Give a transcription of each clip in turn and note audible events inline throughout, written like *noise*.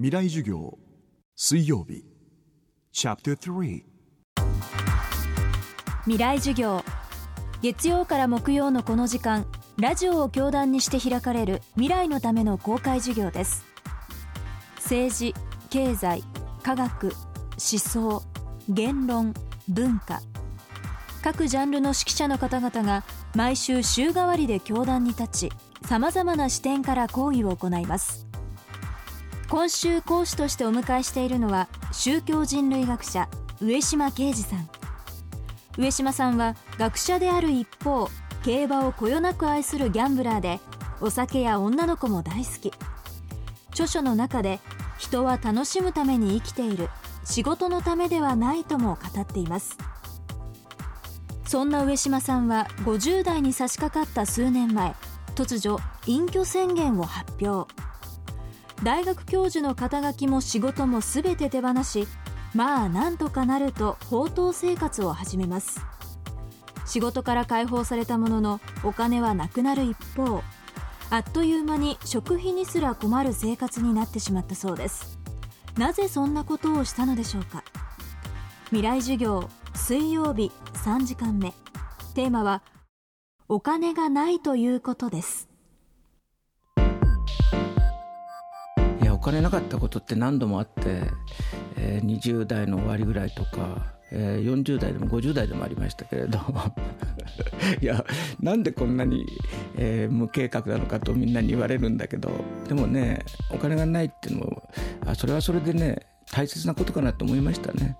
未来授業。水曜日。チャプター未来授業。月曜から木曜のこの時間ラジオを教壇にして開かれる未来のための公開授業です。政治経済科学思想言論文化。各ジャンルの指揮者の方々が毎週週替わりで教壇に立ちさまざまな視点から講義を行います。今週講師としてお迎えしているのは宗教人類学者上島啓二さん。上島さんは学者である一方競馬をこよなく愛するギャンブラーでお酒や女の子も大好き。著書の中で人は楽しむために生きている仕事のためではないとも語っています。そんな上島さんは50代に差し掛かった数年前突如隠居宣言を発表。大学教授の肩書きも仕事も全て手放しまあなんとかなると放蕩生活を始めます。仕事から解放されたもののお金はなくなる一方あっという間に食費にすら困る生活になってしまったそうです。なぜそんなことをしたのでしょうか。未来授業水曜日3時間目。テーマはお金がないということです。金なかったことって何度もあって、えー、20代の終わりぐらいとか、えー、40代でも50代でもありましたけれど *laughs* いやなんでこんなに、えー、無計画なのかとみんなに言われるんだけどでもねお金がないっていうのもあそれはそれでね大切なことかなと思いましたね。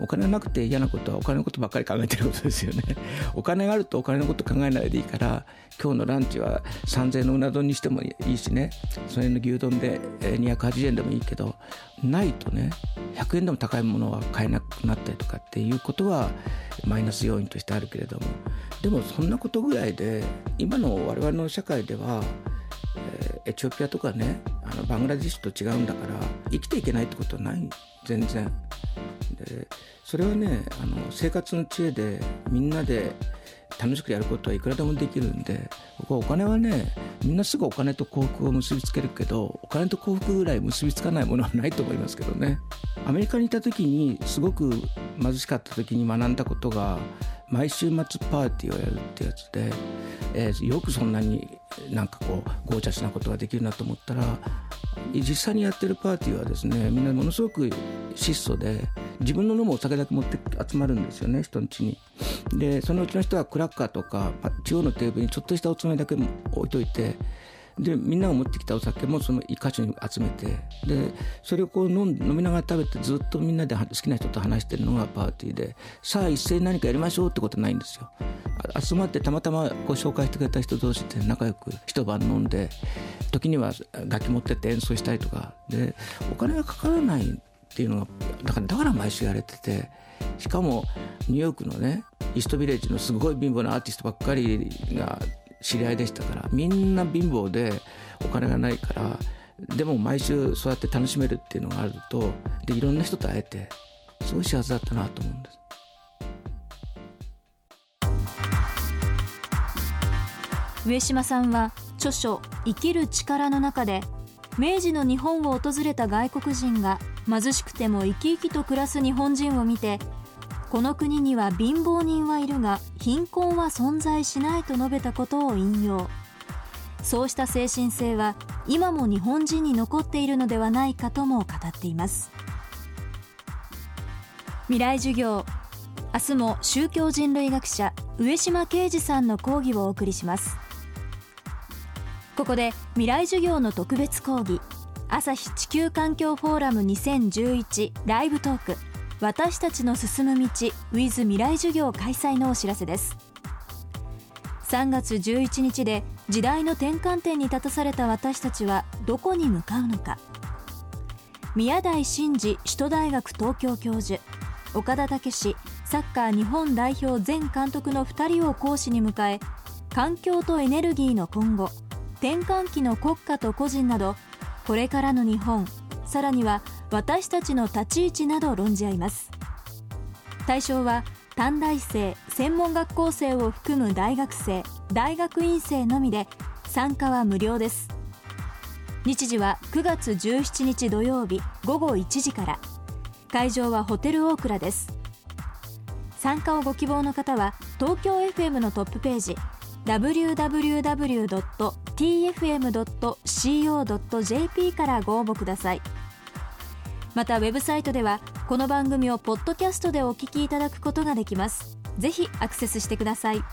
お金がなくて嫌なことはお金のことばっかり考えてることですよね。*laughs* お金があるとお金のこと考えないでいいから、今日のランチは3000円のうな丼にしてもいいしね、それの牛丼で280円でもいいけど、ないとね、100円でも高いものは買えなくなったりとかっていうことはマイナス要因としてあるけれども、でもそんなことぐらいで、今の我々の社会では、エチオピアとかねあのバングラディッシュと違うんだから生きていけないってことはない。全然。でそれはねあの生活の知恵でみんなで楽しくやることはいくらでもできるんで僕はお金はねみんなすぐお金と幸福を結びつけるけどお金と幸福ぐらい結びつかないものはないと思いますけどね。アメリカにいた時にすごく貧しかった時に学んだことが毎週末パーティーをやるってやつで、えー、よくそんなになんかこうゴージャスなことができるなと思ったら実際にやってるパーティーはですねみんなものすごく質素で自分の飲むお酒だけ持って集まるんですよね人ん家に。でそのうちの人はクラッカーとか中央のテーブルにちょっとしたおつまみだけ置いといてでみんなが持ってきたお酒もその一箇所に集めてでそれをこう飲飲みながら食べてずっとみんなで好きな人と話してるのがパーティーでさあ一斉に何かやりましょうってことないんですよ。集まってたまたまご紹介してくれた人同士で仲良く一晩飲んで時には楽器持ってって演奏したりとかでお金がかからないっていうのがだからだから毎週やれててしかもニューヨークのねイーストビレッジのすごい貧乏なアーティストばっかりが知り合いでしたからみんな貧乏でお金がないからでも毎週そうやって楽しめるっていうのがあるとでいろんな人と会えてすごい幸せだったなと思うんです。上島さんは著書「生きる力」の中で明治の日本を訪れた外国人が貧しくても生き生きと暮らす日本人を見てこの国には貧乏人はいるが貧困は存在しないと述べたことを引用。そうした精神性は今も日本人に残っているのではないかとも語っています。未来授業。明日も宗教人類学者上島啓二さんの講義をお送りします。ここで未来授業の特別講義。朝日地球環境フォーラム2011ライブトーク。私たちの進む道 with 未来授業開催のお知らせです。3月11日で時代の転換点に立たされた私たちはどこに向かうのか。宮台真司首都大学東京教授岡田武史サッカー日本代表前監督の2人を講師に迎え環境とエネルギーの今後転換期の国家と個人などこれからの日本さらには私たちの立ち位置など論じ合います。対象は短大生専門学校生を含む大学生大学院生のみで参加は無料です。日時は9月17日土曜日午後1時から。会場はホテルオークラです。参加をご希望の方は東京 FM のトップページ www.tfm.co.jp からご応募ください。またウェブサイトではこの番組をポッドキャストでお聞きいただくことができます。ぜひアクセスしてください。